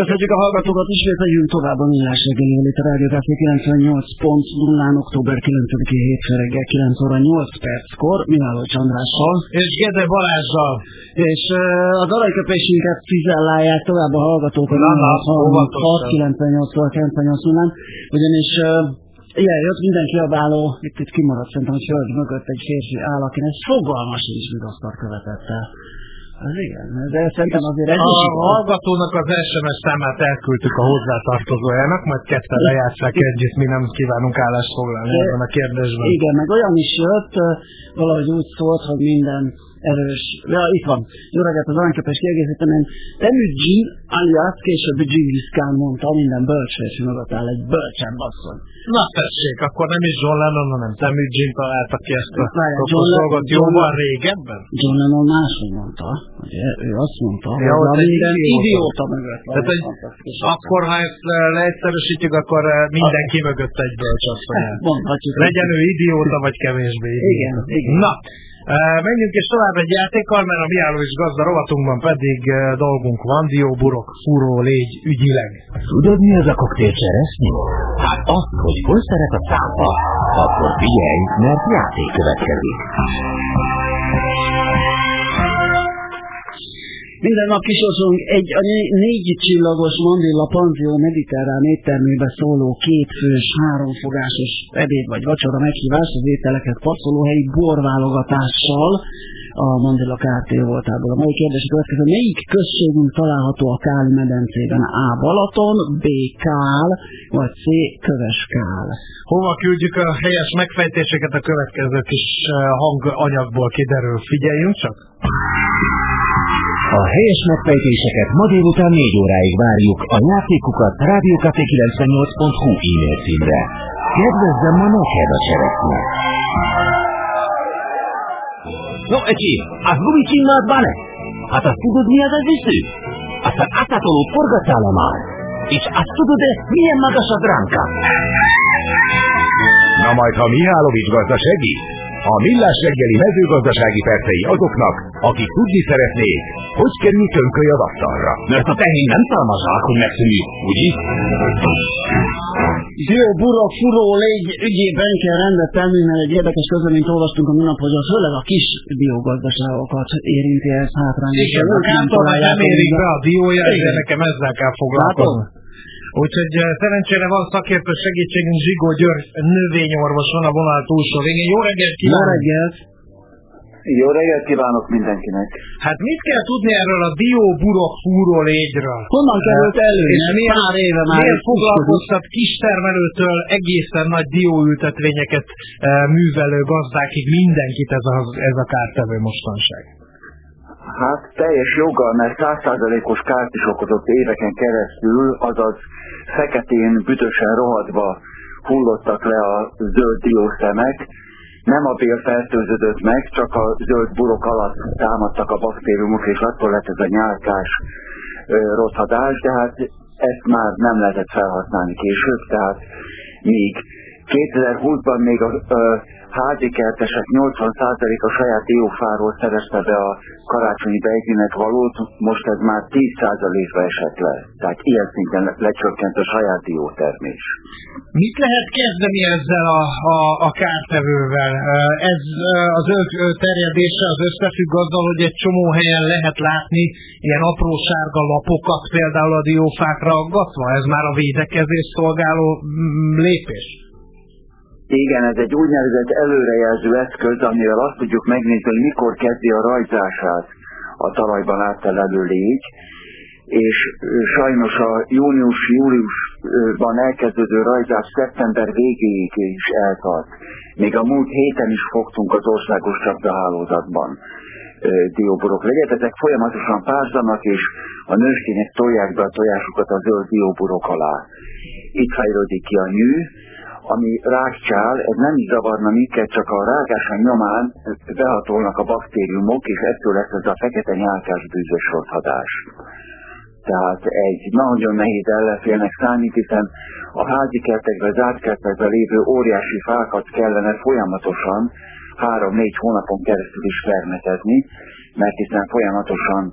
Köszönjük a hallgatókat, ismét megyünk tovább a millás reggeli, itt a Rádió 98.0-án, október 9-i hétfő reggel 9 óra 8 perckor, Mihály Csandrással. És Gede Balázsral. És uh, az aranyköpésünket cizellálják tovább a hallgatók, a 98 98 0 ugyanis uh, igen, jött minden kiabáló, itt, itt kimaradt szerintem, hölgy mögött egy férfi áll, akinek fogalmas is, mit azt követette. Az igen, de szerintem azért ez A hallgatónak az SMS számát elküldtük a hozzátartozójának, majd ketten lejátszák együtt, mi nem kívánunk állást foglalni ebben a kérdésben. Igen, meg olyan is jött, valahogy úgy szólt, hogy minden erős. Ja, itt van. Jó reggelt, az aranyképes kiegészíteném. Temüdzsin alias később Gingis Khan mondta, minden bölcsférfi mögött áll egy bölcsebb asszony. Na tessék, akkor nem is John Lennon, hanem Temüdzsin találta ki ezt a John dolgot jóval régebben? John Lennon máshogy mondta, ugye, ő azt mondta, Ja, hogy a minden idióta. mögött van. Egy akkor, ha ezt eh, leegyszerűsítjük, akkor eh, mindenki mögött egy bölcsasszony. Mondhatjuk. Legyen ő idióta, vagy kevésbé idióta. Igen, igen. Na, menjünk és tovább egy játékkal, mert a Miálló és Gazda rovatunkban pedig dolgunk van, dióburok, furó, légy, ügyileg. Tudod, mi az a koktél cseresznyi? Hát azt, hogy hol szeret a cápa. Akkor figyelj, mert játék következik. Minden nap kisorsolunk egy a né- négy csillagos Mandilla Panzió mediterrán éttermébe szóló kétfős, háromfogásos ebéd vagy vacsora meghívás az ételeket passzoló helyi borválogatással a Mandilla Kft. voltából. A mai kérdés a következő. Melyik községünk található a Káli medencében? A. Balaton, B. Kál, vagy C. Köves Kál. Hova küldjük a helyes megfejtéseket a következő kis eh, hanganyagból kiderül. Figyeljünk csak! A helyes megfejtéseket ma délután 4 óráig várjuk a játékukat rádiókafé98.hu e-mail címre. Kedvezzem ma neked a cseresznye! No, Ecsi, az gumicsimmád van-e? Hát azt tudod, mi az az üsző? Azt az átátolót forgattál már? És azt tudod-e, milyen magas a dránka? Na majd, ha Mihálovics gazda segít, a millás reggeli mezőgazdasági percei azoknak, akik tudni szeretnék, hogy kerül tönköly az asztalra. Mert a tehén nem szalmazsák, hogy megszűnik, ugye? Jó, burok, furó, légy ügyében kell rendet tenni, mert egy érdekes közleményt olvastunk a minap, hogy az főleg a kis biogazdaságokat érinti ez hátrányos. Igen, a kántornak nem érik be a diója, de nekem ezzel kell foglalkozni. Úgyhogy eh, szerencsére van szakértő segítségünk, Zsigó György növényorvos van a vonal túlsó végén. Jó reggelt Jó kívánok! reggelt! Jó reggelt kívánok mindenkinek! Hát mit kell tudni erről a dió burok fúró légyről? Honnan került elő? És miért, pár éve már miért ez foglalkoztat kistermelőtől egészen nagy dióültetvényeket e, művelő gazdákig mindenkit ez a, ez a kártevő mostanság? Hát teljes joggal, mert százszázalékos kárt is okozott éveken keresztül, azaz feketén, büdösen rohadva hullottak le a zöld diószemek, nem a bél fertőződött meg, csak a zöld burok alatt támadtak a baktériumok, és attól lett ez a nyálkás rothadás, de hát ezt már nem lehetett felhasználni később, tehát míg 2020-ban még a ö, házi kertesek 80%-a saját diófáról szerezte be a karácsonyi bejtinek valót, most ez már 10%-ra esett le. Tehát ilyen szinten le- lecsökkent a saját diótermés. Mit lehet kezdeni ezzel a, a, a kártevővel? Ez az ő terjedése az összefügg azzal, hogy egy csomó helyen lehet látni ilyen apró sárga lapokat például a diófákra aggatva? Ez már a védekezés szolgáló mm, lépés? Igen, ez egy úgynevezett előrejelző eszköz, amivel azt tudjuk megnézni, hogy mikor kezdi a rajzását a talajban áttelelő légy, és sajnos a június-júliusban elkezdődő rajzás szeptember végéig is eltart. Még a múlt héten is fogtunk az országos csapdahálózatban dióborok legyet. Ezek folyamatosan párzanak, és a nőstények tolják be a tojásukat a zöld dióborok alá. Itt fejlődik ki a nyű, ami rákcsál, ez nem is zavarna minket, csak a rágása nyomán behatolnak a baktériumok, és ettől lesz ez a fekete nyálkás bűzös rothadás. Tehát egy nagyon nehéz ellenfélnek számít, hiszen a házi kertekben, zárt kertekben lévő óriási fákat kellene folyamatosan három-négy hónapon keresztül is fermetezni, mert hiszen folyamatosan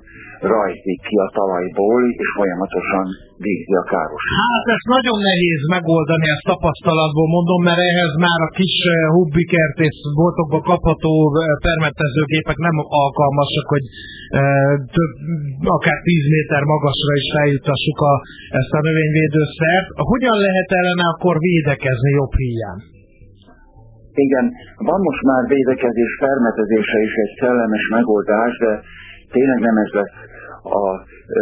rajzik ki a talajból, és folyamatosan végzi a káros. Hát ezt nagyon nehéz megoldani, ezt tapasztalatból mondom, mert ehhez már a kis eh, hubbikertész boltokba kapható eh, permetezőgépek nem alkalmasak, hogy e, több, akár 10 méter magasra is feljutassuk a, ezt a növényvédőszert. Hogyan lehet ellene akkor védekezni jobb híján? Igen, van most már védekezés, fermetezése is egy szellemes megoldás, de tényleg nem ez lesz a ö,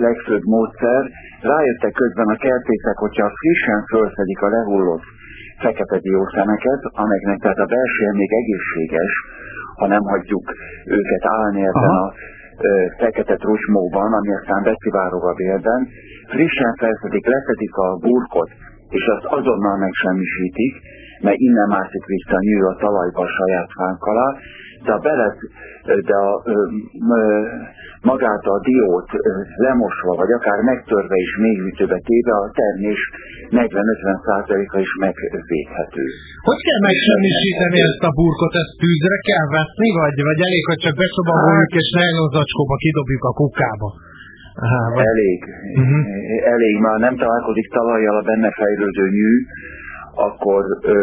legfőbb módszer. Rájöttek közben a kertészek, hogyha frissen fölszedik a lehullott fekete diószemeket, amelynek tehát a belső még egészséges, ha nem hagyjuk őket állni ebben Aha. a ö, fekete trusmóban, ami aztán beszivárog a bélben, frissen felszedik, leszedik a burkot, és azt azonnal megsemmisítik, mert innen mászik vissza nyű a talajba a saját fánk alá, de a belet, de a, ö, ö, magát a diót lemosva, vagy akár megtörve és mélyhűtőbe téve a termés 40-50%-a is megvédhető. Hogy kell megsemmisíteni ezt a burkot? Ezt tűzre kell vetni, vagy, vagy elég, hogy csak beszobaloljuk hát, és nejlonzacskóba kidobjuk a kukába? Aha, vagy... Elég. Uh-huh. Elég, már nem találkozik talajjal a benne fejlődő nyű, akkor ö,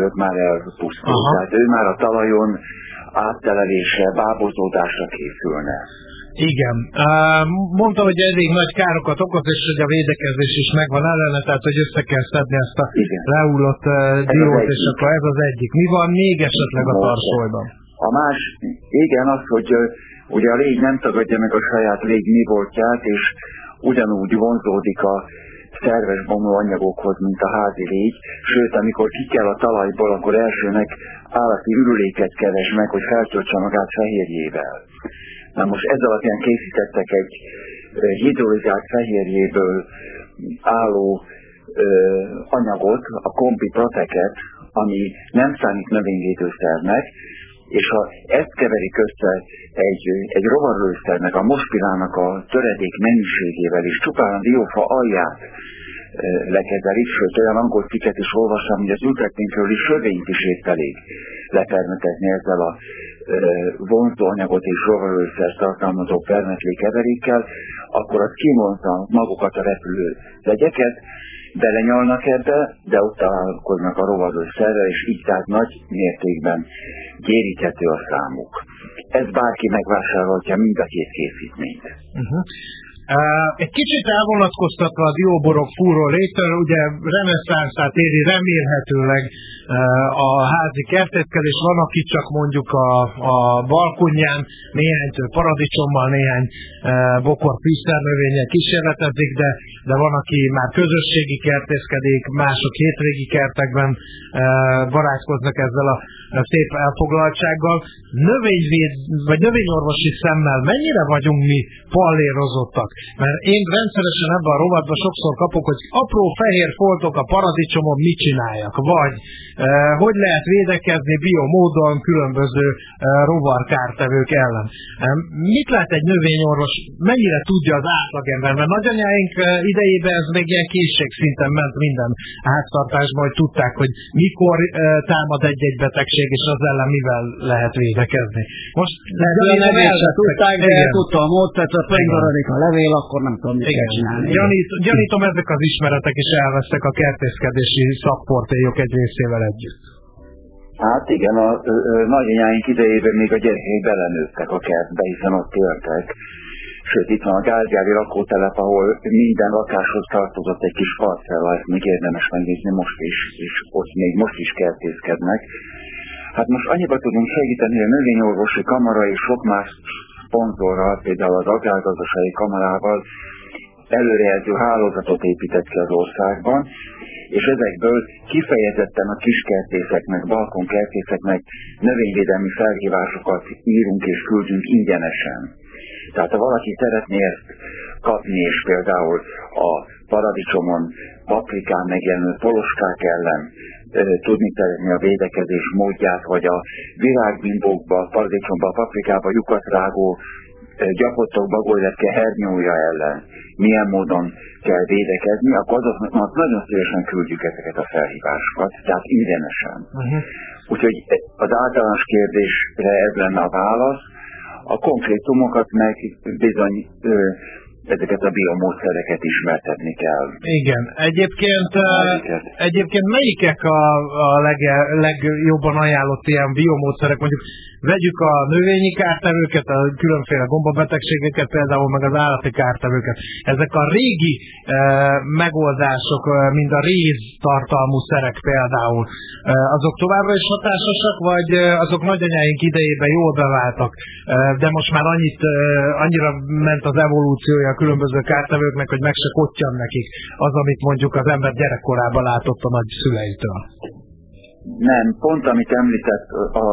ők már elpusztul. Tehát ő már a talajon áttelelése, bábozódásra készülne. Igen. Mondta, hogy elég nagy károkat okoz, és hogy a védekezés is megvan ellene, tehát hogy össze kell szedni ezt a Igen. lehullott diót, és akkor ez az egyik. Mi van még esetleg a tarsolyban? A más, igen, az, hogy ugye a légy nem tagadja meg a saját légy mi voltját, és ugyanúgy vonzódik a szerves anyagokhoz, mint a házi légy, sőt, amikor ki kell a talajból, akkor elsőnek állati ürüléket keres meg, hogy feltöltse magát fehérjével. Na most ez alapján készítettek egy hidrolizált fehérjéből álló ö, anyagot, a kombi proteket, ami nem számít növényvédőszernek, és ha ezt keverik össze egy, egy rovarlőszernek, a mospilának a töredék mennyiségével, és csupán a diófa alját e, lekezelik, sőt olyan angol cikket is olvastam, hogy az ültetvényről is sövényt is épp elég lepermetezni ezzel a e, vonzóanyagot és rovarlőszer tartalmazó permetlék keverékkel, akkor az kimondta magukat a repülő legyeket, belenyalnak ebbe, de ott találkoznak a rovarlőszerrel, és így tehát nagy mértékben gyéríthető a számuk. Ez bárki megvásárolja mind a két készítményt. Uh-huh. Egy kicsit elvonatkoztatva a dióborok fúró létől, ugye reneszánszát éri remélhetőleg a házi kertészkedés, van, aki csak mondjuk a, a balkonján néhány paradicsommal, néhány bokor fűszernövényel kísérletezik, de, de van, aki már közösségi kertészkedik, mások hétvégi kertekben barátkoznak ezzel a szép elfoglaltsággal. Növényvéd, vagy növényorvosi szemmel mennyire vagyunk mi pallérozottak? Mert én rendszeresen ebben a rovatban sokszor kapok, hogy apró fehér foltok a paradicsomon mit csináljak, vagy e, hogy lehet védekezni biomódon különböző e, rovarkártevők ellen. E, mit lehet egy növényorvos, mennyire tudja az átlagember, mert nagyanyáink e, idejében ez még ilyen készségszinten ment minden háztartásban, hogy tudták, hogy mikor e, támad egy-egy betegség, és az ellen mivel lehet védekezni. Most lehet, hogy nem tudták, de tudta a módszert, a a levél, akkor nem tudom, mit kell csinálni. Gyanít, gyanítom, ezek az ismeretek is elvesztek a kertészkedési szakportélyok egy részével együtt. Hát igen, a, a, a nagyanyáink idejében még a gyerekek belenőttek a kertbe, hiszen ott éltek. Sőt, itt van a Gázgyári lakótelep, ahol minden lakáshoz tartozott egy kis parcella, ezt még érdemes megnézni most is, és ott még most is kertészkednek. Hát most annyiba tudunk segíteni, hogy a növényorvosi kamara és sok más szponzorral, például az agrárgazdasági kamarával előrejelző hálózatot épített ki az országban, és ezekből kifejezetten a kiskertészeknek, balkonkertészeknek növényvédelmi felhívásokat írunk és küldünk ingyenesen. Tehát ha valaki szeretné ezt kapni, és például a paradicsomon, paprikán megjelenő poloskák ellen tudni szeretni a védekezés módját, vagy a virágbimbókba, paradicsomba, paprikába lyukat rágó gyapottok bagolyettke hernyója ellen milyen módon kell védekezni, akkor azoknak nagyon szívesen küldjük ezeket a felhívásokat, tehát ingyenesen. Uh-huh. Úgyhogy az általános kérdésre ez lenne a válasz, a konkrétumokat meg bizony ö, ezeket a biomódszereket ismertetni kell. Igen. Egyébként, melyiket? egyébként melyikek a, a leg, legjobban ajánlott ilyen biomódszerek? Mondjuk vegyük a növényi kártevőket, a különféle gombabetegségeket, például meg az állati kártevőket. Ezek a régi e, megoldások, mint a réz tartalmú szerek például, e, azok továbbra is hatásosak, vagy azok nagyanyáink idejében jól beváltak, e, de most már annyit, e, annyira ment az evolúciója a különböző kártevőknek, hogy meg se kottyan nekik az, amit mondjuk az ember gyerekkorában látott a nagy szüleitől. Nem, pont amit említett, a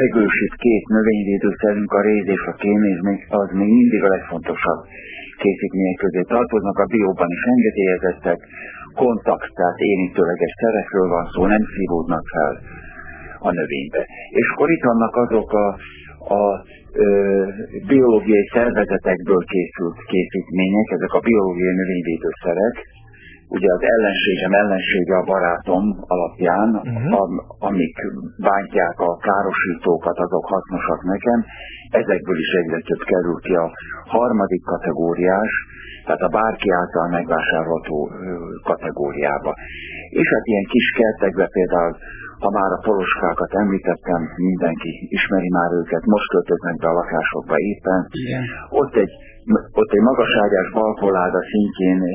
legősibb két növényvédőszerünk, a réz és a kéméz, az még mindig a legfontosabb készítmények közé tartoznak, a bióban is engedélyezettek, kontakt, tehát érintőleges szerekről van szó, nem szívódnak fel a növénybe. És akkor itt vannak azok a, a biológiai szervezetekből készült készítmények, ezek a biológiai növényvédőszerek, ugye az ellenségem ellensége a barátom alapján, uh-huh. am, amik bántják a károsítókat, azok hasznosak nekem, ezekből is egyre több kerül ki a harmadik kategóriás, tehát a bárki által megvásárolható kategóriába. És hát ilyen kis kertekbe például, ha már a poloskákat említettem, mindenki ismeri már őket, most költöznek be a lakásokba éppen. Igen. Ott egy ott egy magaságás balkoláda szintjén e,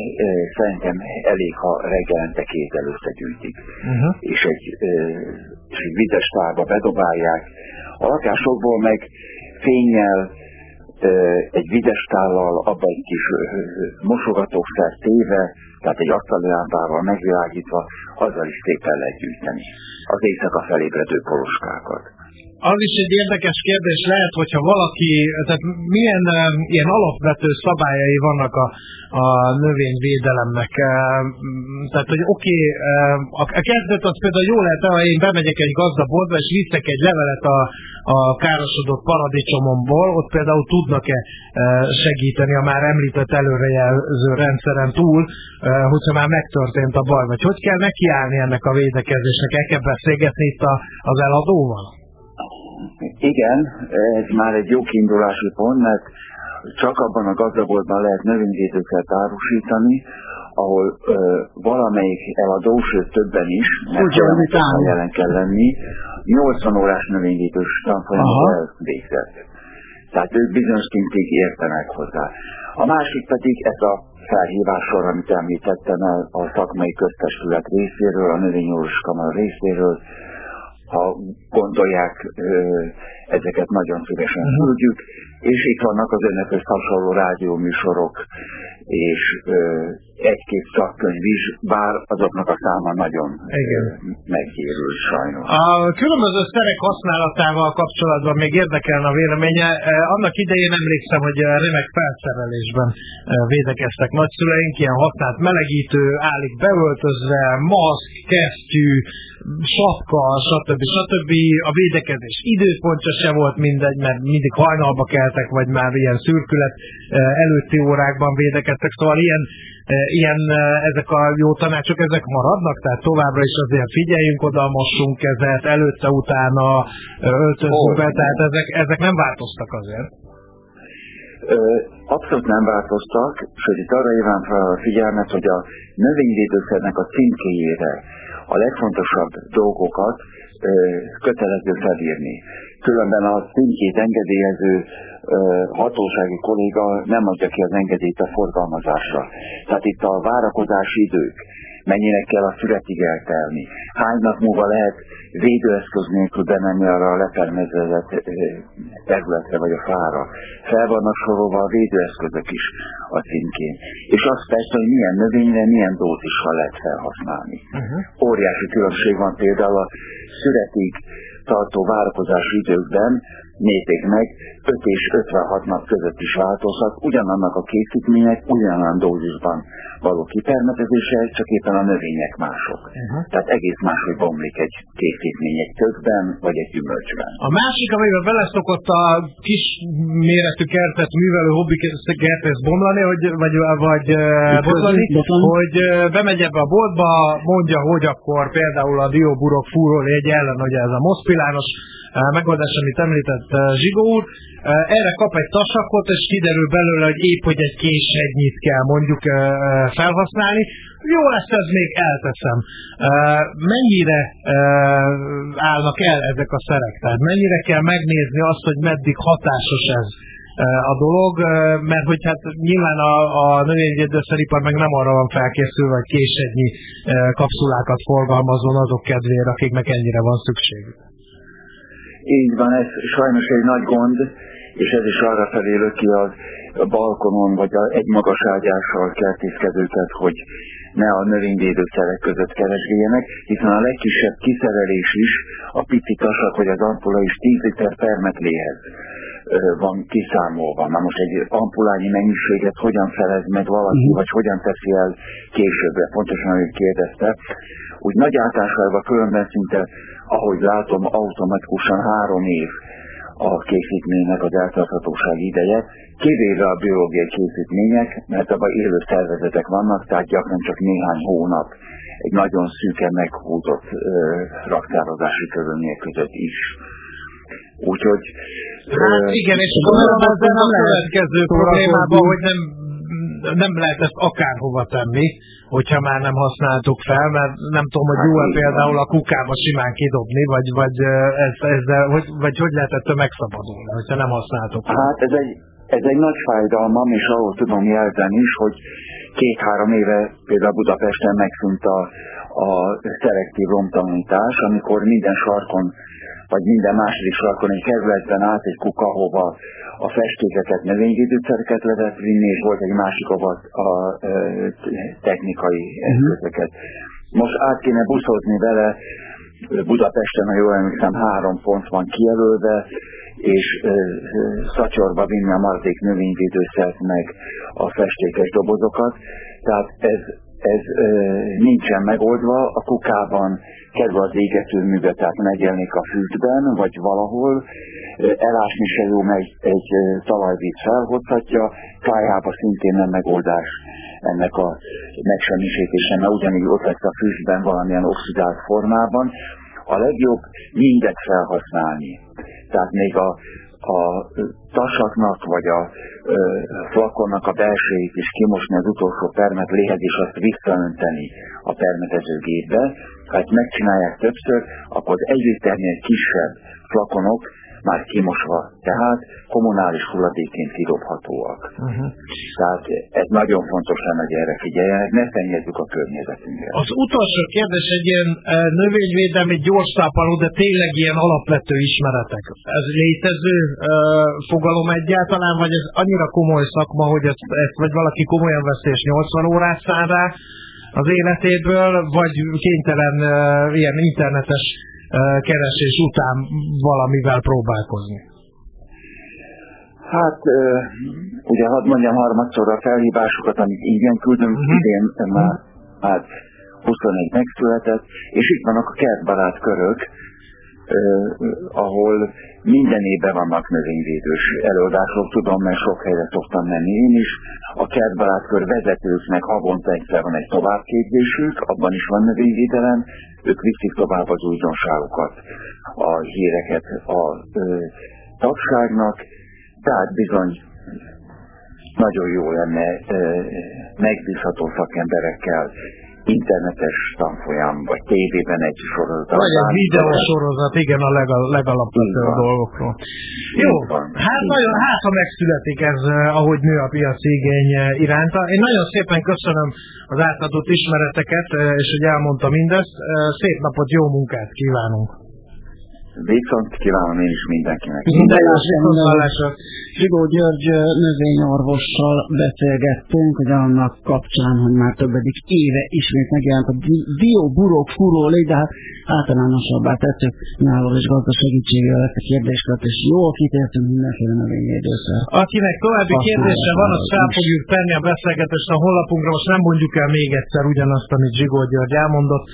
szerintem elég, ha reggelente kézzel összegyűjtik. Uh-huh. És, egy, e, és egy vizes tárba bedobálják. A lakásokból meg fényel e, egy vizes tállal, abba egy kis mosogatószer téve, tehát egy asztalilámpával megvilágítva, azzal is szépen lehet gyűjteni az éjszaka felébredő poloskákat az is egy érdekes kérdés lehet, hogyha valaki, tehát milyen ilyen alapvető szabályai vannak a, a növényvédelemnek. Um, tehát, hogy oké, okay, a, a kezdet az például jó lehet, ha én bemegyek egy gazdaboltba, és viszek egy levelet a, a károsodott paradicsomomból, ott például tudnak-e uh, segíteni a már említett előrejelző rendszeren túl, uh, hogyha már megtörtént a baj, vagy hogy kell nekiállni ennek a védekezésnek, el kell beszélgetni itt a, az eladóval? Igen, ez már egy jó kiindulási pont, mert csak abban a gazdaboltban lehet növényvédőket árusítani, ahol ö, valamelyik eladó, sőt többen is, mert jelen kell lenni, 80 órás növényvédős tanfolyamot elvégzett. Tehát ők bizonyos szintig értenek hozzá. A másik pedig ez a felhívásról, amit említettem el a szakmai köztestület részéről, a növényorvos kamara részéről, ha gondolják, ezeket nagyon szívesen uh-huh. küldjük, és itt vannak az önökhöz hasonló rádióműsorok, és egy-két szakkönyv is, bár azoknak a száma nagyon Igen. megkérül sajnos. A különböző szerek használatával kapcsolatban még érdekelne a véleménye. Annak idején emlékszem, hogy remek felszerelésben védekeztek nagyszüleink, ilyen használt melegítő, állik beöltözve, maszk, kesztyű, sapka, stb. stb. A védekezés időpontja se volt mindegy, mert mindig hajnalba keltek, vagy már ilyen szürkület előtti órákban védekeztek, szóval ilyen ilyen ezek a jó tanácsok, ezek maradnak, tehát továbbra is azért figyeljünk oda, mossunk kezet, előtte, utána öltözünk be, tehát ezek, ezek nem változtak azért. Abszolút nem változtak, sőt itt arra hívám fel a figyelmet, hogy a növényvédőszernek a címkéjére a legfontosabb dolgokat kötelező felírni. Különben a címkét engedélyező hatósági kolléga nem adja ki az engedélyt a forgalmazásra. Tehát itt a várakozási idők, mennyinek kell a születig eltelni, hány nap múlva lehet védőeszköz nélkül bemenni arra a letermezett területre vagy a fára. Fel vannak sorolva a védőeszközök is a címkén. És azt persze, hogy milyen növényre, milyen dózissal lehet felhasználni. Uh-huh. Óriási különbség van például a születig tartó várakozási időkben meg, 5 és 56 nap között is változhat, ugyanannak a készítmények, ugyanolyan dózisban való kitermetezése, csak éppen a növények mások. Uh-huh. Tehát egész máshogy bomlik egy készítmény egy tökben, vagy egy gyümölcsben. A másik, amiben beleszokott a kis méretű kertet művelő hobbi kertész bomlani, hogy, vagy, vagy botlani, hogy bemegy ebbe a boltba, mondja, hogy akkor például a dióburok fúról egy ellen, hogy ez a moszpilános megoldás, amit említett Zsigó úr, erre kap egy tasakot, és kiderül belőle, hogy épp, hogy egy késhegynyit kell mondjuk felhasználni. Jó lesz ez még, elteszem. Mennyire állnak el ezek a szerek? Tehát mennyire kell megnézni azt, hogy meddig hatásos ez a dolog, mert hogy hát nyilván a, a növényvédőszeripar meg nem arra van felkészülve, hogy késednyi kapszulákat forgalmazon azok kedvére, akiknek ennyire van szükségük. Így van, ez sajnos egy nagy gond, és ez is arra felé ki a balkonon, vagy a egy magas ágyással kertészkedőket, hogy ne a növényvédőszerek között keresgéljenek, hiszen a legkisebb kiszerelés is, a pici tasak vagy az ampulla is 10 liter permetléhez van kiszámolva. Na most egy ampulányi mennyiséget hogyan felez meg valaki, uh-huh. vagy hogyan teszi el későbbre, pontosan, ahogy kérdezte. Úgy nagy általánosságban különben szinte ahogy látom, automatikusan három év a készítménynek az eltarthatóság ideje, kivéve a biológiai készítmények, mert abban élő szervezetek vannak, tehát gyakran csak néhány hónap egy nagyon szűke meghúzott ö, raktározási körülmények között is. Úgyhogy... Hát igen, és gondolom az a következő problémában, hogy nem nem lehet ezt akárhova tenni, hogyha már nem használtuk fel, mert nem tudom, hogy jó-e hát például a kukába simán kidobni, vagy, vagy, ez, ezzel, hogy, vagy hogy lehet ettől megszabadulni, hogyha nem használtuk fel. Hát ez egy, ez egy nagy fájdalmam, és ahol tudom jelzeni is, hogy két-három éve például Budapesten megszűnt a, a szelektív romtanítás, amikor minden sarkon vagy minden második sarkon egy kerületben állt egy kuka, ahova a festékeket, növényvédőszereket lehetett vinni, és volt egy másik, ahova a, a technikai eszközöket. Most át kéne buszozni vele, Budapesten, ha jól emlékszem, három pont van kijelölve, és e, szatyorba vinni a maradék növényvédőszert, meg a festékes dobozokat. Tehát ez, ez e, nincsen megoldva. A kukában kedve az égetőműve, tehát megjelenik a fűtben, vagy valahol, elásni se jó, meg egy talajvíz felhozhatja, kájába szintén nem megoldás ennek a megsemmisítése, mert ugyanígy ott lesz a fűtben valamilyen oxidált formában. A legjobb mindet felhasználni. Tehát még a, a tasaknak vagy a ö, flakonnak a belsejét is kimosni az utolsó permet léhez, és azt visszaönteni a permetezőgépbe. Ha ezt megcsinálják többször, akkor az egy liternél kisebb flakonok már kimosva, tehát kommunális hulladékként kidobhatóak. Uh-huh. Tehát ez nagyon fontos lenne, hogy erre figyeljenek, ne szennyezzük a környezetünket. Az utolsó kérdés egy ilyen e, növényvédelmi gyors szápaló, de tényleg ilyen alapvető ismeretek. Ez létező e, fogalom egyáltalán, vagy ez annyira komoly szakma, hogy ezt, ezt vagy valaki komolyan veszi és 80 órát rá az életéből, vagy kénytelen e, ilyen internetes keresés után valamivel próbálkozni? Hát, ugye hadd mondjam harmadszor a felhívásokat, amit ingyen küldünk, uh-huh. idén már hát 21 megszületett, és itt vannak a kertbarát körök, ahol minden évben vannak növényvédős előadások, tudom, mert sok helyre szoktam menni én is. A kertbarátkör vezetőknek havonta egyszer van egy továbbképzésük, abban is van növényvédelem, ők viszik tovább az újdonságokat, a híreket a ö, tagságnak, tehát bizony nagyon jó lenne ö, megbízható szakemberekkel internetes tanfolyam, vagy tévében egy sorozat. Vagy egy videósorozat, igen, a legal, legalapvetőbb dolgokról. Jó, hát nagyon, hát ha megszületik ez, ahogy nő a piac igény iránta. Én nagyon szépen köszönöm az átadott ismereteket, és hogy elmondta mindezt. Szép napot, jó munkát kívánunk! Viszont kívánom én is mindenkinek. Minden jó, Zsigó György növényorvossal beszélgettünk, hogy annak kapcsán, hogy már többedik éve ismét megjelent a bioburok furólék, de hát általánosabbá tettük náló és gazda segítségével ezt a kérdéskört, és jól kitértünk mindenféle növényvédőszer. Akinek további kérdése van, azt fel fogjuk tenni a beszélgetést a honlapunkra, most nem mondjuk el még egyszer ugyanazt, amit Zsigó György elmondott.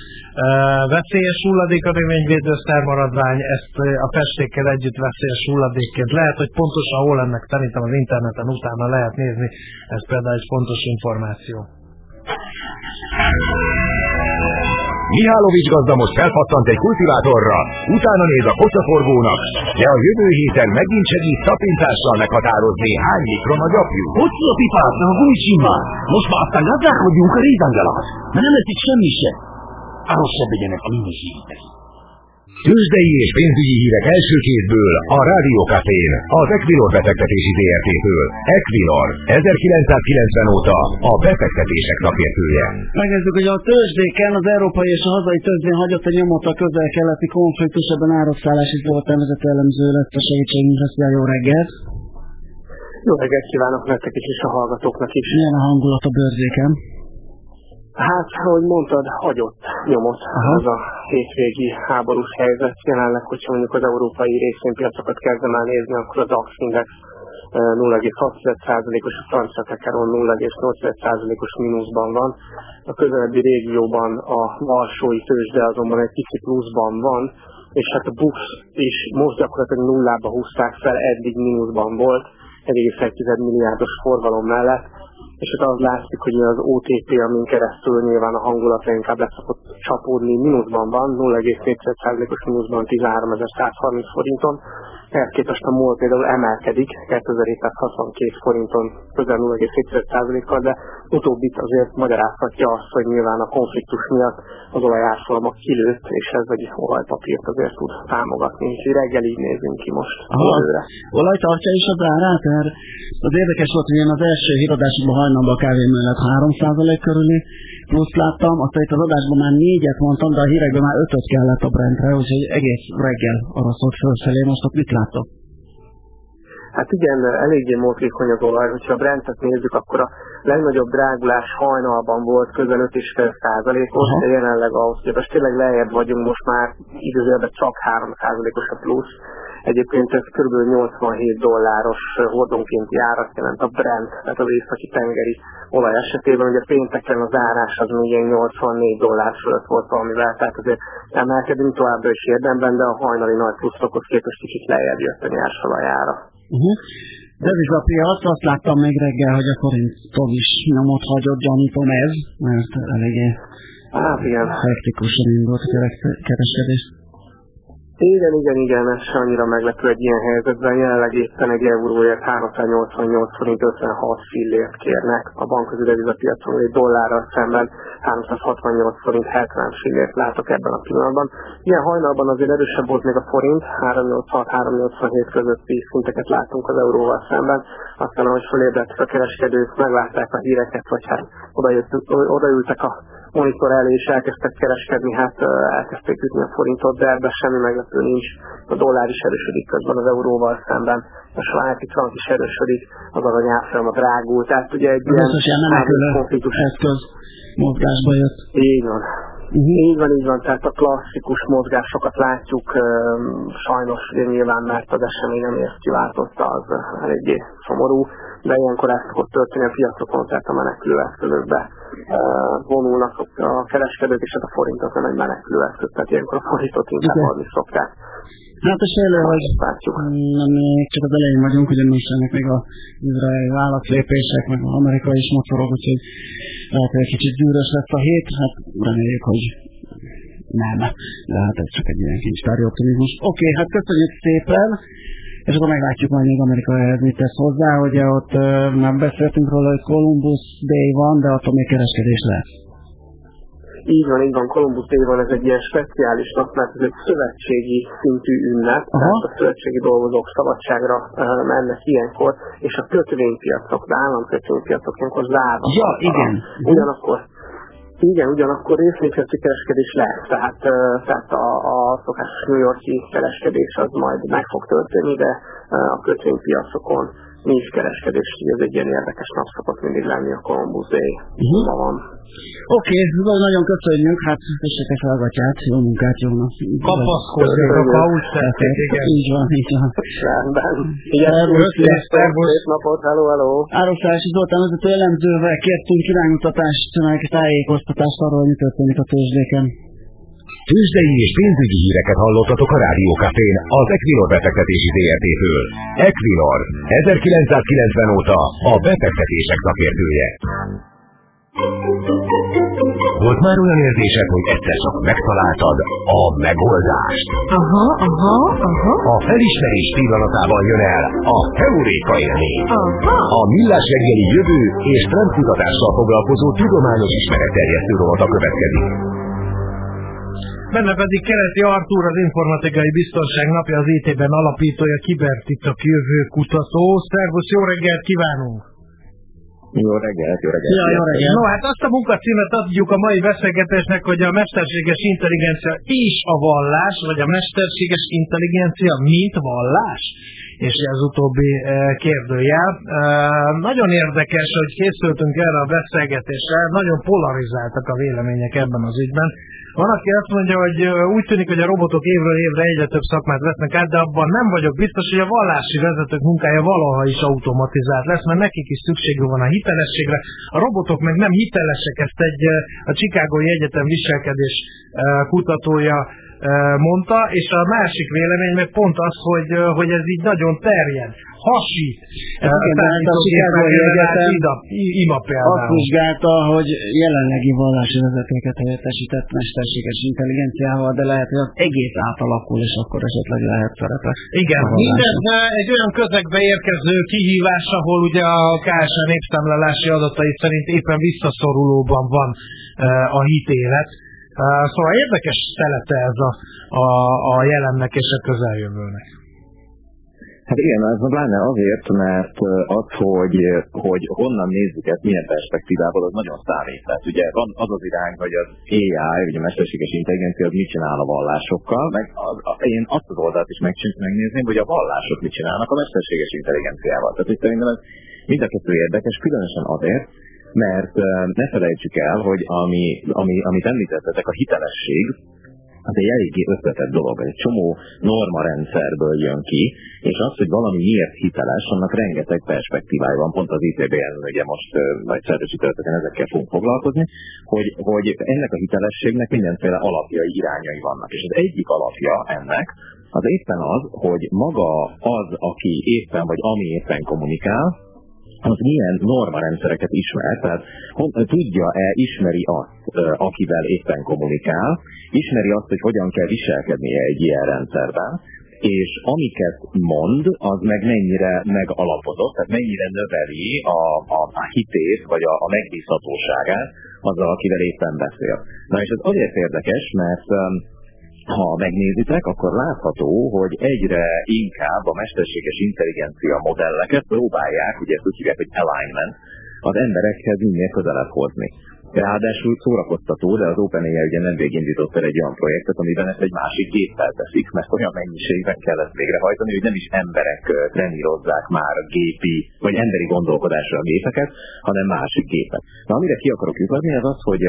Uh, veszélyes hulladék a növényvédőszer maradvány, ezt a festékkel együtt veszélyes hulladékként. Lehet, hogy pontosan hol ennek szerintem az interneten utána lehet nézni, ez például egy fontos információ. Mihálovics gazda most felpattant egy kultivátorra, utána néz a kocsaforgónak, de a jövő héten megint segít tapintással meghatározni, hány mikron a gyapjú. Hogy a pipát, a gumicsimmal? Most már aztán gazdálkodjunk a rézangalasz, mert nem lesz itt semmi se. Arról se legyenek a minőségek. Tőzsdei és pénzügyi hírek első kézből a Rádió Cafén, az Equilor befektetési ZRT-től. Equilor, 1990 óta a befektetések szakértője. Megnézzük, hogy a tőzsdéken az európai és a hazai tőzsdén hagyott a nyomot a közel-keleti konfliktus, ebben ároszállási volt vezető elemző lett a segítségünkre. Szia, jó reggelt! Jó reggelt kívánok nektek is, és a hallgatóknak is. Milyen a hangulat a bőrzéken? Hát, ahogy mondtad, hagyott nyomot Aha. az a hétvégi háborús helyzet. Jelenleg, hogyha mondjuk az európai részvénypiacokat kezdem el nézni, akkor az DAX Index 0,6%-os, a francia tekeron 0,8%-os mínuszban van. A közelebbi régióban a Varsói tőzsde azonban egy kicsit pluszban van, és hát a BUX is most gyakorlatilag nullába húzták fel, eddig mínuszban volt, 1,1 milliárdos forgalom mellett és ott az látszik, hogy az OTP, amin keresztül nyilván a hangulatra inkább leszokott csapódni, mínuszban van, 0,4%-os mínuszban 13.130 forinton, ehhez képest a MOL például emelkedik 2762 forinton közel 0,7%-kal, de utóbbit azért magyarázhatja azt, hogy nyilván a konfliktus miatt az olajárfolama kilőtt, és ez egy olajpapírt azért tud támogatni. Úgyhogy reggel így nézünk ki most. Olaj tartja is az árát, mert az érdekes volt, hogy én az első híradásban hajnalban a kávé mellett 3% körüli plusz láttam, aztán itt az adásban már négyet mondtam, de a hírekben már ötöt kellett a Brentre, úgyhogy egész reggel arra szólt fölfelé, most ott mit látok? Hát igen, eléggé módlékony az olaj. Hogyha a Brentet nézzük, akkor a legnagyobb drágulás hajnalban volt közel 5,5 százalékos, de jelenleg ahhoz képest tényleg lejjebb vagyunk most már időzőben csak 3 százalékos a plusz. Egyébként ez kb. 87 dolláros hordonkénti árat jelent a Brent, tehát az északi tengeri olaj esetében. Ugye pénteken az árás az még 84 dollár fölött volt valamivel, tehát azért emelkedünk továbbra is érdemben, de a hajnali nagy pluszokhoz képest kicsit lejjebb jött a nyersolajára. Uh-huh. Devizapiac, azt láttam még reggel, hogy a forinton is nyomot hagyott, gyanítom ez, mert eléggé hát igen. hektikusan indult a kereskedés. Igen, igen, igen, ez se annyira meglepő egy ilyen helyzetben. Jelenleg éppen egy euróért 388 forint 56 fillért kérnek a bankközi devizapiacon, egy dollárral szemben 368 forint 70 fillért látok ebben a pillanatban. Ilyen hajnalban azért erősebb volt még a forint, 386-387 közötti szinteket látunk az euróval szemben. Aztán, ahogy felébredtek a kereskedők, meglátták a híreket, vagy hát odaültek a monitor elé is elkezdtek kereskedni, hát elkezdték ütni a forintot, de ebben semmi meglepő nincs. A dollár is erősödik közben az euróval szemben, a svájci frank is erősödik, az aranyárfolyama drágul, tehát ugye egy ilyen konfliktus eszköz mozgásba jött. Így van. Uh-huh. Így van, így van, tehát a klasszikus mozgásokat látjuk, sajnos nyilván, mert az esemény, ami ezt kiváltotta, az eléggé szomorú, de ilyenkor ezt szokott történni a piacokon, tehát a menekülő eszközökbe vonulnak a kereskedők, és hát a forint az nem egy menekülő eszköz, tehát ilyenkor a forintot inkább adni szokták. Hát a sejlő, hogy nem, csak az elején vagyunk, ugye most ennek még a izraeli válaszlépések, meg az Amerika is mocorog, úgyhogy lehet, hogy egy kicsit gyűrös lesz a hét, hát reméljük, hogy nem, de hát ez csak egy ilyen kincstári optimizmus. Oké, okay, hát köszönjük szépen, és akkor meglátjuk majd még Amerika ehhez mit tesz hozzá, ugye ott már beszéltünk róla, hogy Columbus Day van, de attól még kereskedés lesz. Így van, így van, Columbus Day van, ez egy ilyen speciális nap, mert ez egy szövetségi szintű ünnep, Aha. tehát a szövetségi dolgozók szabadságra mennek ilyenkor, és a kötvénypiacok, de államkötvénypiacok ilyenkor zárva. Ja, igen. Ugyanakkor igen, ugyanakkor részvénypiaci kereskedés lesz, tehát, tehát a, a szokásos New Yorki kereskedés az majd meg fog történni, de a kötvénypiacokon nincs kereskedés, így ez egy ilyen érdekes nap szokott mindig lenni a Columbus Day. Uh-huh. Ma van. Oké, okay, nagyon köszönjük, hát tessétek hallgatját, jó munkát, jó nap. Kapaszkodjatok, ha úgy tették, igen. Így van, így van. Rendben. Igen, szép napot, hello, hello. Ároszási Zoltán vezető elemzővel kértünk iránymutatást, meg tájékoztatást arról, hogy mi történik a tőzsdéken. Tőzsdei és pénzügyi híreket hallottatok a Rádiókafén az Equilor befektetési ZRT-től. Equilor, 1990 óta a befektetések szakértője. Volt már olyan érzésed, hogy egyszer csak megtaláltad a megoldást? Aha, aha, aha. A felismerés pillanatában jön el a Heuréka élmény. Aha. A millás reggeli jövő és trendkutatással foglalkozó tudományos ismeretterjesztő rovata következik. Benne pedig Kereti Artúr, az Informatikai Biztonság napja az IT-ben alapítója, kibertitok jövő kutató. Szervusz, jó reggelt kívánunk! Jó reggelt, jó reggelt. Ja, jó reggelt. No, hát azt a munkacímet adjuk a mai beszélgetésnek, hogy a mesterséges intelligencia és a vallás, vagy a mesterséges intelligencia mint vallás? és ez utóbbi kérdőjel. Nagyon érdekes, hogy készültünk erre a beszélgetésre, nagyon polarizáltak a vélemények ebben az ügyben. Van, aki azt mondja, hogy úgy tűnik, hogy a robotok évről évre egyre több szakmát vesznek át, de abban nem vagyok biztos, hogy a vallási vezetők munkája valaha is automatizált lesz, mert nekik is szükségük van a hitelességre. A robotok meg nem hitelesek, ezt egy a Chicagói Egyetem viselkedés kutatója mondta, és a másik vélemény meg pont az, hogy, hogy ez így nagyon terjed, hasít. Igen, a Chicagói Egyetem ima például. azt vizsgálta, hogy jelenlegi vallási vezetőket helyettesített mesterséges intelligenciával, de lehet, hogy az egész átalakul, és akkor esetleg lehet szerepe. Igen, mindez egy olyan közegbe érkező kihívás, ahol ugye a KSA népszámlálási adatai szerint éppen visszaszorulóban van a hitélet. Szóval érdekes szelete ez a, a, a jelennek és a közeljövőnek. Hát igen, ez pláne azért, mert az, hogy, hogy honnan nézzük ezt, milyen perspektívából, az nagyon számít. Tehát ugye van az az irány, hogy az AI, vagy a mesterséges intelligencia, az mit csinál a vallásokkal, meg az, én azt az oldalt is meg, megnézném, hogy a vallások mit csinálnak a mesterséges intelligenciával. Tehát hogy szerintem ez mind a kettő érdekes, különösen azért, mert ne felejtsük el, hogy ami, ami, amit említettetek, a hitelesség, az egy eléggé összetett dolog, egy csomó normarendszerből jön ki, és az, hogy valami miért hiteles, annak rengeteg perspektívája van, pont az ITBN ugye most vagy szervező történetben ezekkel fogunk foglalkozni, hogy, hogy ennek a hitelességnek mindenféle alapjai, irányai vannak. És az egyik alapja ennek, az éppen az, hogy maga az, aki éppen vagy ami éppen kommunikál, az milyen normarendszereket ismer, tehát tudja-e, ismeri azt, akivel éppen kommunikál, ismeri azt, hogy hogyan kell viselkednie egy ilyen rendszerben, és amiket mond, az meg mennyire megalapozott, tehát mennyire növeli a, a, a hitét, vagy a, a megbízhatóságát azzal, akivel éppen beszél. Na és ez azért érdekes, mert ha megnézitek, akkor látható, hogy egyre inkább a mesterséges intelligencia modelleket próbálják, ugye ezt úgy hívják, hogy alignment, az emberekhez minél közelebb hozni. Ráadásul szórakoztató, de az OpenAI ugye nemrég indított el egy olyan projektet, amiben ezt egy másik géppel teszik, mert olyan mennyiségben kell ezt végrehajtani, hogy nem is emberek trenírozzák már a gépi, vagy emberi gondolkodásra a gépeket, hanem másik gépek. Na, amire ki akarok jutni, az az, hogy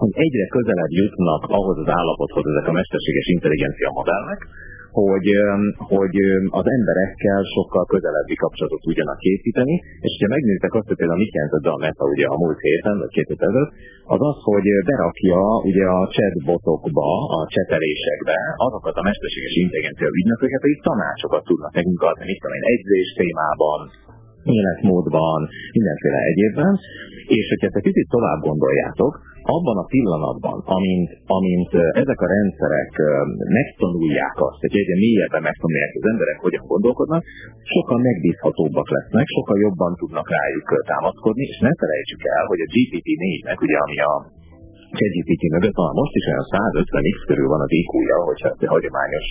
hogy egyre közelebb jutnak ahhoz az állapothoz ezek a mesterséges intelligencia modellnek, hogy, hogy az emberekkel sokkal közelebbi kapcsolatot tudjanak készíteni, és ha megnézitek azt, hogy például mit jelentett a Meta ugye a múlt héten, vagy két előtt, az az, hogy berakja ugye a chatbotokba, a csetelésekbe azokat a mesterséges intelligencia ügynököket, akik tanácsokat tudnak nekünk adni, mit tudom én, egyzés témában, életmódban, mindenféle egyébben, és hogyha ezt egy kicsit tovább gondoljátok, abban a pillanatban, amint, amint ezek a rendszerek megtanulják azt, hogy egyre mélyebben megtanulják az emberek, hogyan gondolkodnak, sokkal megbízhatóbbak lesznek, sokkal jobban tudnak rájuk támaszkodni, és ne felejtsük el, hogy a GPT-4-nek, ugye ami a ChatGPT mögött van, most is olyan 150x körül van az IQ-ja, hogyha ezt a hagyományos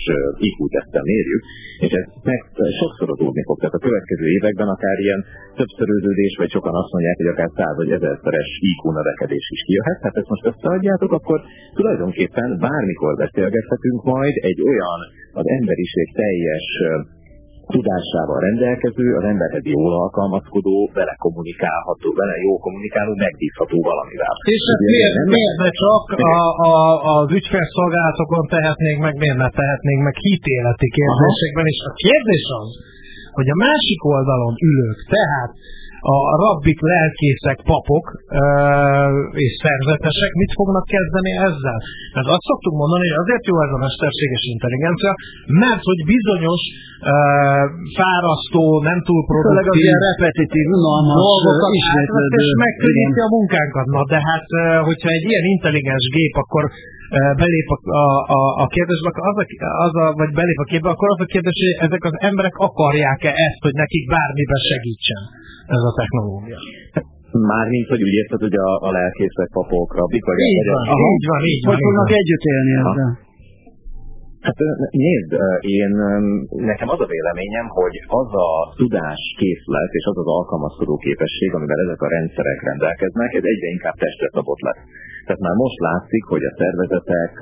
IQ tesztel mérjük, és ez meg sokszorozódni fog. Tehát a következő években akár ilyen többszöröződés, vagy sokan azt mondják, hogy akár száz vagy ezerszeres IQ növekedés is kijöhet. Hát ezt most összeadjátok, akkor tulajdonképpen bármikor beszélgethetünk majd egy olyan az emberiség teljes tudásával rendelkező, az emberhez jól alkalmazkodó, vele kommunikálható, vele jó kommunikáló, megbízható valamivel. És hát miért, nem? miért ne csak a, a, az ügyfélszolgálatokon tehetnénk meg, miért ne tehetnénk meg hitéleti kérdésekben, és a kérdés az, hogy a másik oldalon ülők, tehát a rabbik, lelkészek, papok és szerzetesek mit fognak kezdeni ezzel? Mert azt szoktuk mondani, hogy azért jó ez a mesterséges intelligencia, mert hogy bizonyos fárasztó, nem túl produktív, Főleg az ilyen repetitív, dolgokat ismétlődő. és megkönnyíti a munkánkat. Na de hát, hogyha egy ilyen intelligens gép, akkor belép a, a, a, kérdésbe, az a, az a, vagy belép a képbe, akkor az a kérdés, hogy ezek az emberek akarják-e ezt, hogy nekik bármiben segítsen ez a technológia. Mármint, hogy úgy érted, hogy a, a lelkészek, papok, rabbik, vagy... Így van, így van, így van. Hogy fognak együtt élni ezzel? Hát nézd, én nekem az a véleményem, hogy az a tudáskészlet és az az alkalmazkodó képesség, amivel ezek a rendszerek rendelkeznek, ez egyre inkább testre szabott lesz. Tehát már most látszik, hogy a szervezetek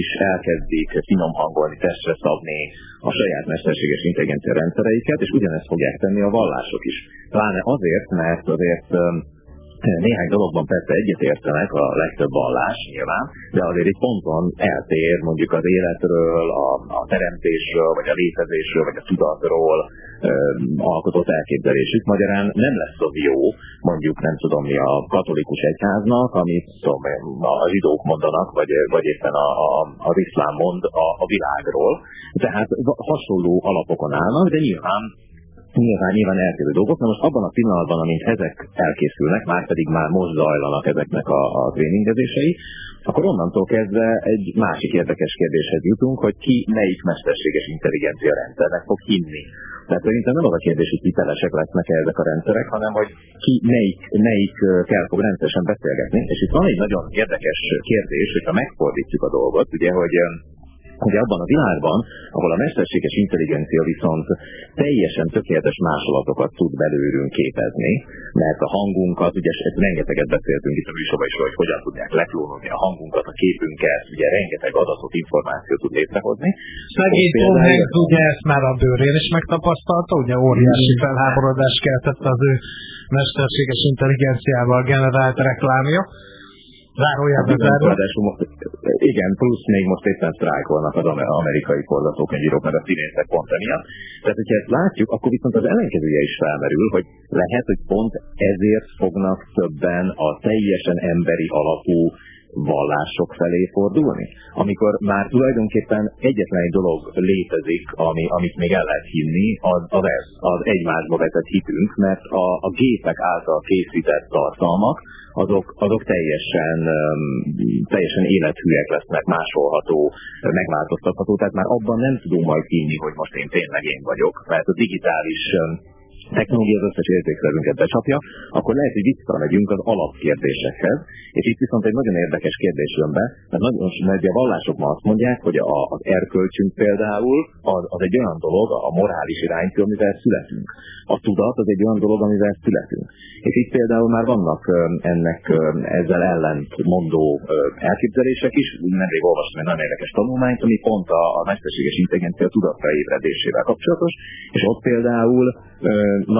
is elkezdik finom hangolni, testre szabni a saját mesterséges intelligencia rendszereiket, és ugyanezt fogják tenni a vallások is. Pláne azért, mert azért néhány dologban persze egyetértenek a legtöbb vallás nyilván, de azért egy ponton eltér mondjuk az életről, a, a teremtésről, vagy a létezésről, vagy a tudatról ö, alkotott elképzelésük. Magyarán nem lesz az jó, mondjuk nem tudom mi a katolikus egyháznak, amit tudom, a zsidók mondanak, vagy, vagy éppen a, a, az iszlám mond a, a világról. Tehát hasonló alapokon állnak, de nyilván Nyilván, nyilván eltérő dolgok. Most abban a pillanatban, amint ezek elkészülnek, már pedig már most zajlanak ezeknek a, a tréningezései, akkor onnantól kezdve egy másik érdekes kérdéshez jutunk, hogy ki melyik mesterséges intelligencia rendszernek fog hinni. Tehát szerintem nem az a kérdés, hogy hitelesek lesznek-e ezek a rendszerek, hanem hogy ki melyik, melyik kell fog rendszeresen beszélgetni. És itt van egy nagyon érdekes kérdés, hogyha megfordítjuk a dolgot, ugye, hogy hogy abban a világban, ahol a mesterséges intelligencia viszont teljesen tökéletes másolatokat tud belőlünk képezni, mert a hangunkat, ugye rengeteget beszéltünk itt a műsorban is, hogy hogyan tudják leklónolni a hangunkat, a képünket, ugye rengeteg adatot, információt tud létrehozni. Szegény Tom Hanks ugye ezt már a bőrén is megtapasztalta, ugye óriási felháborodást keltett az ő mesterséges intelligenciával generált reklámja. Zárójelbe Igen, zárva. plusz még most éppen sztrájkolnak az ame- amerikai forgatókönyvírók, mert a színészek pont emiatt. Tehát, hogyha ezt látjuk, akkor viszont az ellenkezője is felmerül, hogy lehet, hogy pont ezért fognak többen a teljesen emberi alapú vallások felé fordulni, amikor már tulajdonképpen egyetlen egy dolog létezik, ami, amit még el lehet hinni, az, az ez, az egymásba vetett hitünk, mert a, a gépek által készített tartalmak, azok, azok teljesen, teljesen élethűek lesznek, másolható, megváltoztatható, tehát már abban nem tudunk majd hinni, hogy most én tényleg én vagyok, mert a digitális technológia az összes érzékszervünket becsapja, akkor lehet, hogy visszamegyünk az alapkérdésekhez, és itt viszont egy nagyon érdekes kérdés jön be, mert nagyon mert a vallások ma azt mondják, hogy a, az erkölcsünk például az, az egy olyan dolog, a morális iránytű, amivel születünk. A tudat az egy olyan dolog, amivel születünk. És itt például már vannak ennek ezzel ellent mondó ö, elképzelések is. Nemrég olvastam egy nagyon érdekes tanulmányt, ami pont a, a mesterséges intelligencia tudatra ébredésével kapcsolatos, és ott például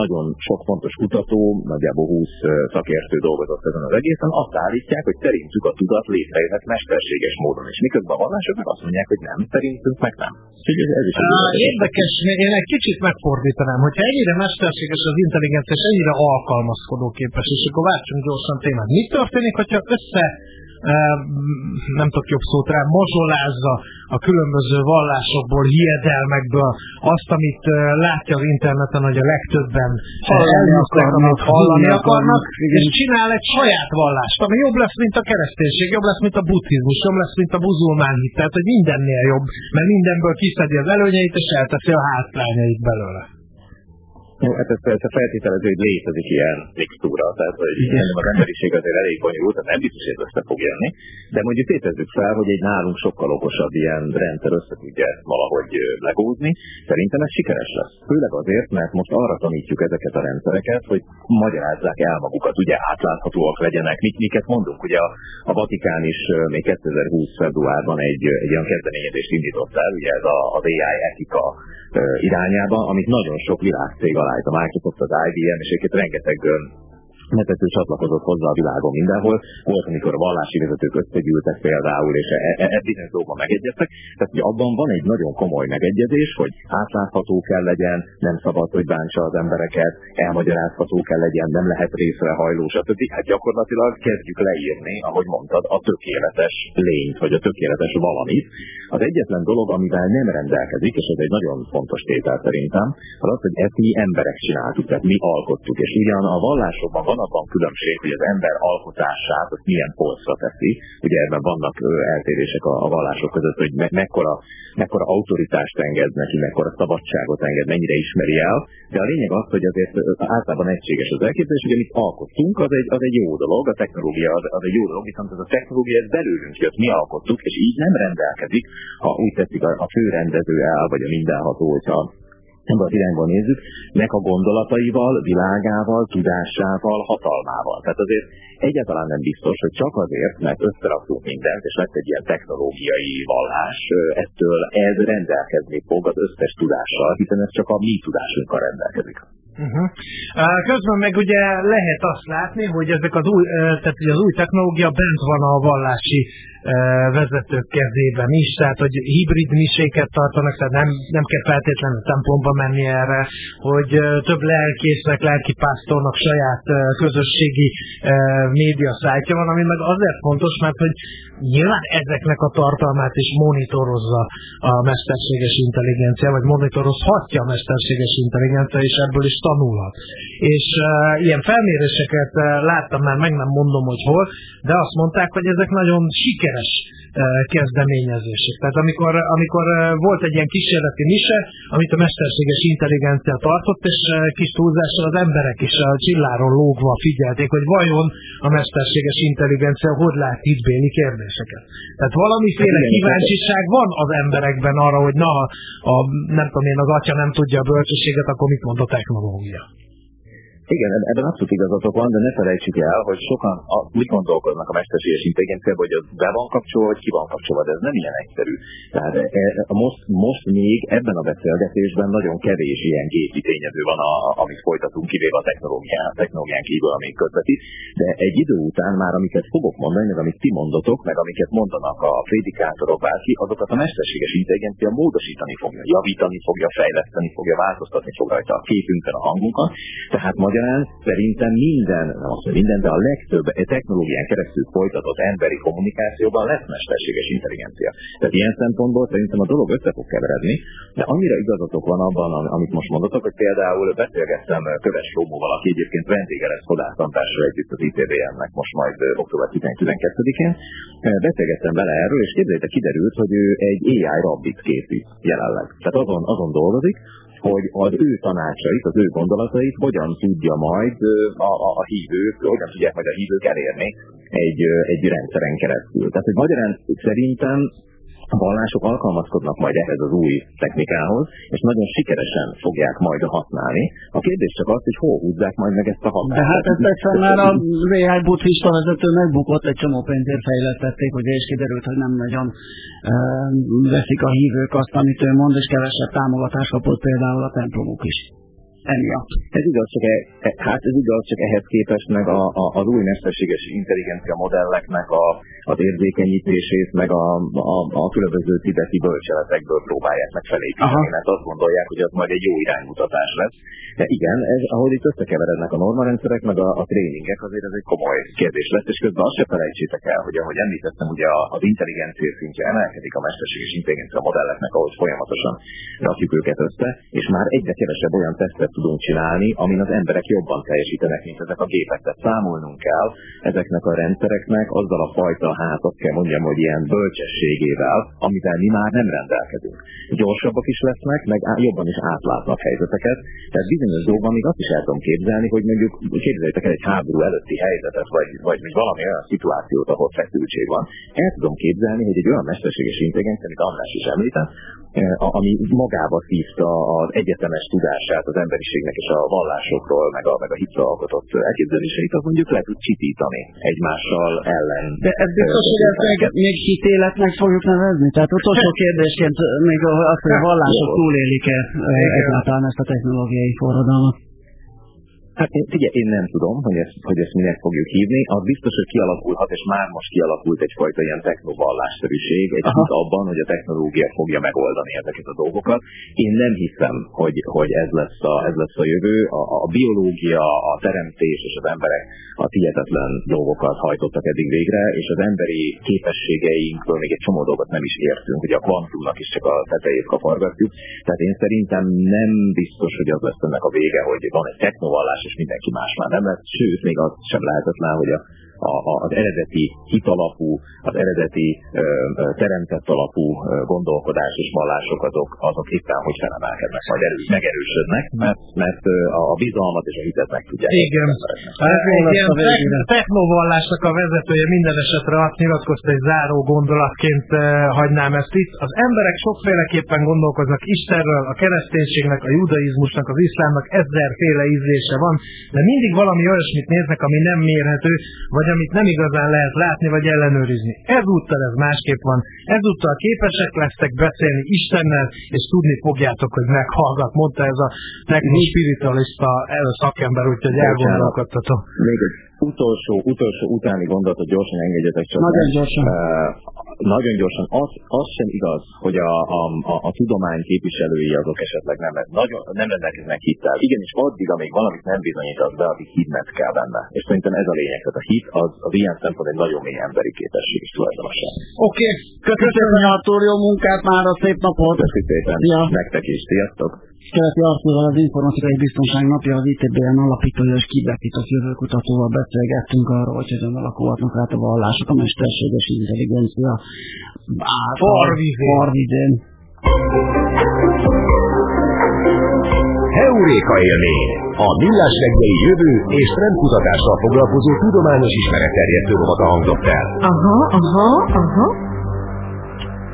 nagyon sok fontos kutató, nagyjából 20 ö, szakértő dolgozott ezen az egészen, azt állítják, hogy szerintük a tudat létrejöhet mesterséges módon, és miközben a vallások meg azt mondják, hogy nem, szerintünk meg nem. Úgyhogy ez, is egy Á, érdekes. Én egy kicsit megfordítanám, hogyha ennyire mesterséges az intelligencia, és ennyire alkalmazkodó képes, és akkor váltsunk gyorsan témát. Mi történik, hogyha össze nem tudok jobb szót rá, mozsolázza a különböző vallásokból, hiedelmekből azt, amit látja az interneten, hogy a legtöbben Hallani akarnak, amit hallani akarnak, és csinál egy saját vallást, ami jobb lesz, mint a kereszténység, jobb lesz, mint a buddhizmus, jobb lesz, mint a muzulmán hit, tehát hogy mindennél jobb, mert mindenből kiszedi az előnyeit, és elteszi a hátrányait belőle. Jó, hát ez persze feltételező, hogy létezik ilyen mixtúra, tehát hogy Igen. az emberiség azért elég bonyolult, tehát nem biztos, hogy össze fog jönni, de mondjuk tétezzük fel, hogy egy nálunk sokkal okosabb ilyen rendszer össze tudja ezt valahogy legózni, szerintem ez sikeres lesz. Főleg azért, mert most arra tanítjuk ezeket a rendszereket, hogy magyarázzák el magukat, ugye átláthatóak legyenek, mik, miket mondunk. Ugye a, a Vatikán is még 2020 februárban egy, egy olyan kezdeményezést indított el, ugye ez a, az AI etika irányába, amit nagyon sok világcég aláít, a Microsoft, az IBM, és egyébként rengeteg vezető csatlakozott hozzá a világon mindenhol. Volt, amikor a vallási vezetők összegyűltek például, és e, e, e bizonyos dolgokban megegyeztek. Tehát, hogy abban van egy nagyon komoly megegyezés, hogy átlátható kell legyen, nem szabad, hogy bántsa az embereket, elmagyarázható kell legyen, nem lehet részrehajló, stb. Hát gyakorlatilag kezdjük leírni, ahogy mondtad, a tökéletes lényt, vagy a tökéletes valamit. Az egyetlen dolog, amivel nem rendelkezik, és ez egy nagyon fontos tétel szerintem, az az, hogy ezt mi emberek csináltuk, tehát mi alkottuk. És ugyan a vallásokban van abban különbség, hogy az ember alkotását azt milyen polcra teszi. Ugye ebben vannak eltérések a, a vallások között, hogy me- mekkora, mekkora autoritást enged neki, mekkora szabadságot enged, mennyire ismeri el. De a lényeg az, hogy azért általában egységes az elképzelés, hogy amit alkottunk, az egy, az egy jó dolog, a technológia az, az egy jó dolog, viszont ez a technológia ez belőlünk jött, mi alkottuk, és így nem rendelkezik, ha úgy tetszik a, a főrendező el, vagy a mindenható, hogyha ebben az irányban nézzük, nek a gondolataival, világával, tudásával, hatalmával. Tehát azért egyáltalán nem biztos, hogy csak azért, mert összeraktunk mindent, és lesz egy ilyen technológiai vallás, ettől ez rendelkezni fog az összes tudással, hiszen ez csak a mi tudásunkkal rendelkezik. Uh-huh. Közben meg ugye lehet azt látni, hogy ezek az új, tehát az új technológia bent van a vallási vezetők kezében is, tehát hogy hibrid miséket tartanak, tehát nem, nem kell feltétlenül templomba menni erre, hogy több lelkésznek, lelkipásztornak saját közösségi média szájtja van, ami meg azért fontos, mert hogy nyilván ezeknek a tartalmát is monitorozza a mesterséges intelligencia, vagy monitorozhatja a mesterséges intelligencia, és ebből is tanulhat. És uh, ilyen felméréseket uh, láttam már, meg nem mondom, hogy hol, de azt mondták, hogy ezek nagyon sikeres uh, kezdeményezések. Tehát amikor, amikor uh, volt egy ilyen kísérleti mise, amit a mesterséges intelligencia tartott, és uh, kis túlzással az emberek is a csilláról lógva figyelték, hogy vajon a mesterséges intelligencia hogy lát hitbéli kérdéseket. Tehát valamiféle kíváncsiság van az emberekben arra, hogy na, a, nem tudom én, az atya nem tudja a bölcsességet, akkor mit mond a technológia? Igen, ebben abszolút igazatok van, de ne felejtsük el, hogy sokan úgy gondolkoznak a mesterséges intelligenciában, hogy az be van kapcsolva, vagy ki van kapcsolva, de ez nem ilyen egyszerű. Tehát e, e, most, most még ebben a beszélgetésben nagyon kevés ilyen gépi tényező van, a, amit folytatunk, kivéve a technológián, technológián kívül, amik közvetít, de egy idő után már amiket fogok mondani, meg amit ti mondotok, meg amiket mondanak a prédikátorok, bárki, azokat a mesterséges intelligencia módosítani fogja, javítani fogja, fejleszteni fogja, változtatni fog rajta a képünkön, a hangunkat. Tehát magyar magyarán szerintem minden, nem azt minden, de a legtöbb technológián keresztül folytatott emberi kommunikációban lesz mesterséges intelligencia. Tehát ilyen szempontból szerintem a dolog össze fog keveredni, de annyira igazatok van abban, amit most mondatok, hogy például beszélgettem Köves Rómóval, aki egyébként vendége lesz hodásztantással együtt az ITVM-nek most majd október 12-én. Beszélgettem vele erről, és képzeljétek, kiderült, hogy ő egy AI rabbit készít jelenleg. Tehát azon, azon dolgozik, hogy az ő tanácsait, az ő gondolatait hogyan tudja majd a, a, a hívők, hogyan tudják majd a hívők elérni egy, egy rendszeren keresztül. Tehát, hogy magyarán szerintem vallások alkalmazkodnak majd ehhez az új technikához, és nagyon sikeresen fogják majd használni. A kérdés csak az, hogy hol húzzák majd meg ezt a hatást. De hát ezt egyszerűen már a AI buddhista vezető megbukott, egy csomó pénzért fejlesztették, ugye és kiderült, hogy nem nagyon e, veszik a hívők azt, amit ő mond, és kevesebb támogatást kapott például a templomok is emiatt. Ez igaz, csak, e, e, hát ez igaz, csak ehhez képest meg a, a, az új mesterséges intelligencia modelleknek a, az érzékenyítését, meg a, a, a különböző tibeti bölcseletekből próbálják meg felépíteni, mert azt gondolják, hogy az majd egy jó iránymutatás lesz. De igen, ez, ahogy itt összekeverednek a normarendszerek, meg a, a tréningek, azért ez egy komoly kérdés lesz, és közben azt se felejtsétek el, hogy ahogy említettem, ugye az intelligencia szintje emelkedik a mesterséges intelligencia modelleknek, ahogy folyamatosan rakjuk őket össze, és már egyre kevesebb olyan tesztet tudunk csinálni, amin az emberek jobban teljesítenek, mint ezek a gépek. Tehát számolnunk kell ezeknek a rendszereknek azzal a fajta, hát azt kell mondjam, hogy ilyen bölcsességével, amivel mi már nem rendelkezünk. Gyorsabbak is lesznek, meg jobban is átlátnak helyzeteket. Tehát bizonyos dolgokban még azt is el tudom képzelni, hogy mondjuk képzeljétek el egy háború előtti helyzetet, vagy, vagy, vagy valami olyan szituációt, ahol feszültség van. El tudom képzelni, hogy egy olyan mesterséges intelligencia, amit András is említett, ami magába szívta az egyetemes tudását az emberiségnek és a vallásokról, meg a, meg a hitre alkotott elképzeléseit, az mondjuk le tud csitítani egymással ellen. De ez biztos, hogy ezt még, még hitéletnek fogjuk nevezni? Tehát utolsó kérdésként még azt, hogy a vallások túlélik-e egyáltalán ezt a technológiai forradalmat? Hát én, figyelj, én nem tudom, hogy ezt, hogy ezt minek fogjuk hívni. Az biztos, hogy kialakulhat, és már most kialakult egyfajta ilyen technovallásszerűség, egy hit abban, hogy a technológia fogja megoldani ezeket a dolgokat. Én nem hiszem, hogy, hogy ez, lesz a, ez lesz a jövő. A, a biológia, a teremtés és az emberek a hihetetlen dolgokat hajtottak eddig végre, és az emberi képességeinkről még egy csomó dolgot nem is értünk, hogy a kvantumnak is csak a tetejét kapargatjuk. Tehát én szerintem nem biztos, hogy az lesz ennek a vége, hogy van egy technovallás, és mindenki más már nem lesz. Sőt, még az sem lehetetlen, hogy a a, az eredeti hitalapú, az eredeti ö, teremtett alapú gondolkodás és vallások azok, azok éppen hogy felemelkednek, majd erő, megerősödnek, mert, mert a, bizalmat és a hitet meg tudják. Igen. Hát egy ilyen technovallásnak a vezetője minden esetre azt nyilatkozta, hogy záró gondolatként hagynám ezt itt. Az emberek sokféleképpen gondolkoznak Istenről, a kereszténységnek, a judaizmusnak, az iszlámnak ezerféle ízlése van, de mindig valami olyasmit néznek, ami nem mérhető, vagy vagy amit nem igazán lehet látni vagy ellenőrizni. Ezúttal ez másképp van. Ezúttal képesek lesztek beszélni Istennel, és tudni fogjátok, hogy meghallgat, mondta ez a techno-spiritualista szakember, úgyhogy elgondolkodtatom. Még egy utolsó, utolsó utáni gondolatot gyorsan engedjetek csak. Nagyon gyorsan. Nagyon gyorsan. Az, az sem igaz, hogy a, a, a, a tudomány képviselői azok esetleg nem, nagyon, nem rendelkeznek hittel. Igenis addig, amíg valamit nem bizonyítasz be, addig hitnet kell benne. És szerintem ez a lényeg. Tehát a hit az, az ilyen szempont egy nagyon mély emberi képesség is tulajdonosan. Oké, okay. köszönöm a munkát, már a szép napot. Köszönöm szépen. Ja. Nektek is. Sziasztok. Keleti Artúrral az Informatikai Biztonság napja az ITBN alapítója és kibertitok jövőkutatóval beszélgettünk arról, hogy hogyan alakulhatnak át a vallások a mesterséges intelligencia farvizén. Heuréka élmény! A millás reggeli jövő és rendkutatással foglalkozó tudományos ismeretterjesztő rovata hangzott el. Aha, aha, aha.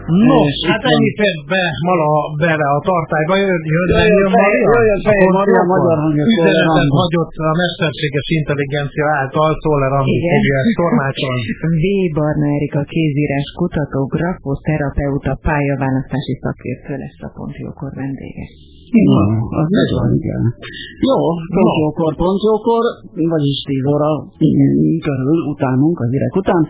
Nos, hát ennyi fért be mala bele a tartályba, jön, jön, jön, jön Maria? Jöjjön fején Maria, magyar hangja Üzenetet hagyott a mesterséges intelligencia által, Szólerandi fogja ezt tormácsolni. V. Barna Erika kézírás kutató, grafoterapeuta, pályaválasztási szakértő lesz a Pontjókor vendége. Na, az nagyon igen. Jó, pontjókor, pontjókor, vagyis 10 óra körül utánunk, az irek után,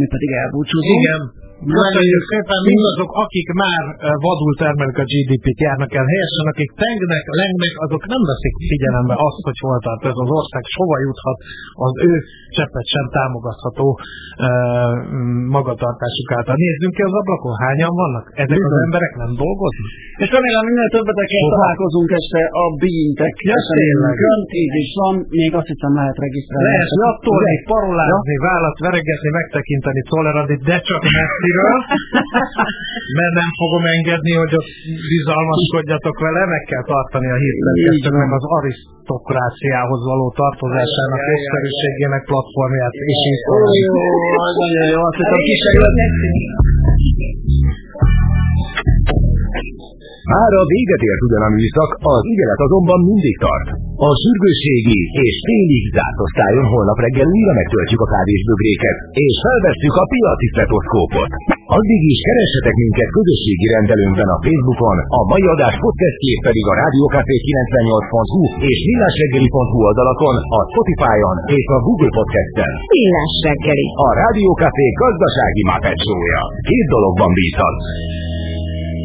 mi pedig elbúcsúzunk. Igen. Köszönjük szépen mindazok, akik már vadul termelik a GDP-t, járnak el helyesen, akik tengnek, lengnek, azok nem veszik figyelembe azt, hogy hol tart ez az ország, és hova juthat az ő cseppet sem támogatható uh, magatartásuk által. Nézzünk ki az ablakon, hányan vannak? Ezek az emberek nem dolgoznak? És remélem minél többetekkel találkozunk este a Beintek. Tényleg. Tíz is van, még azt hiszem lehet regisztrálni. Lehet jattolni, parolázni, vállat veregetni, megtekinteni tolerandit, de csak messziről, mert nem fogom engedni, hogy ott bizalmaskodjatok vele, meg kell tartani a hírszerkesztőnek meg az arisztokráciához való tartozásának észszerűségének platformját, és így Jó, nagyon jó, azt hiszem már a véget ért ugyan a műszak, az ügyelet azonban mindig tart. A sürgősségi és félig zárt osztályon holnap reggel újra megtöltjük a kávésbögréket, és felvesszük a piaci stetoszkópot. Addig is keressetek minket közösségi rendelőnkben a Facebookon, a mai adás podcastjét pedig a Rádiókafé 98.hu és millásreggeli.hu oldalakon, a Spotify-on és a Google Podcast-en. Millás reggeli. A Rádiókafé gazdasági mápetsója. Két dologban bízhat.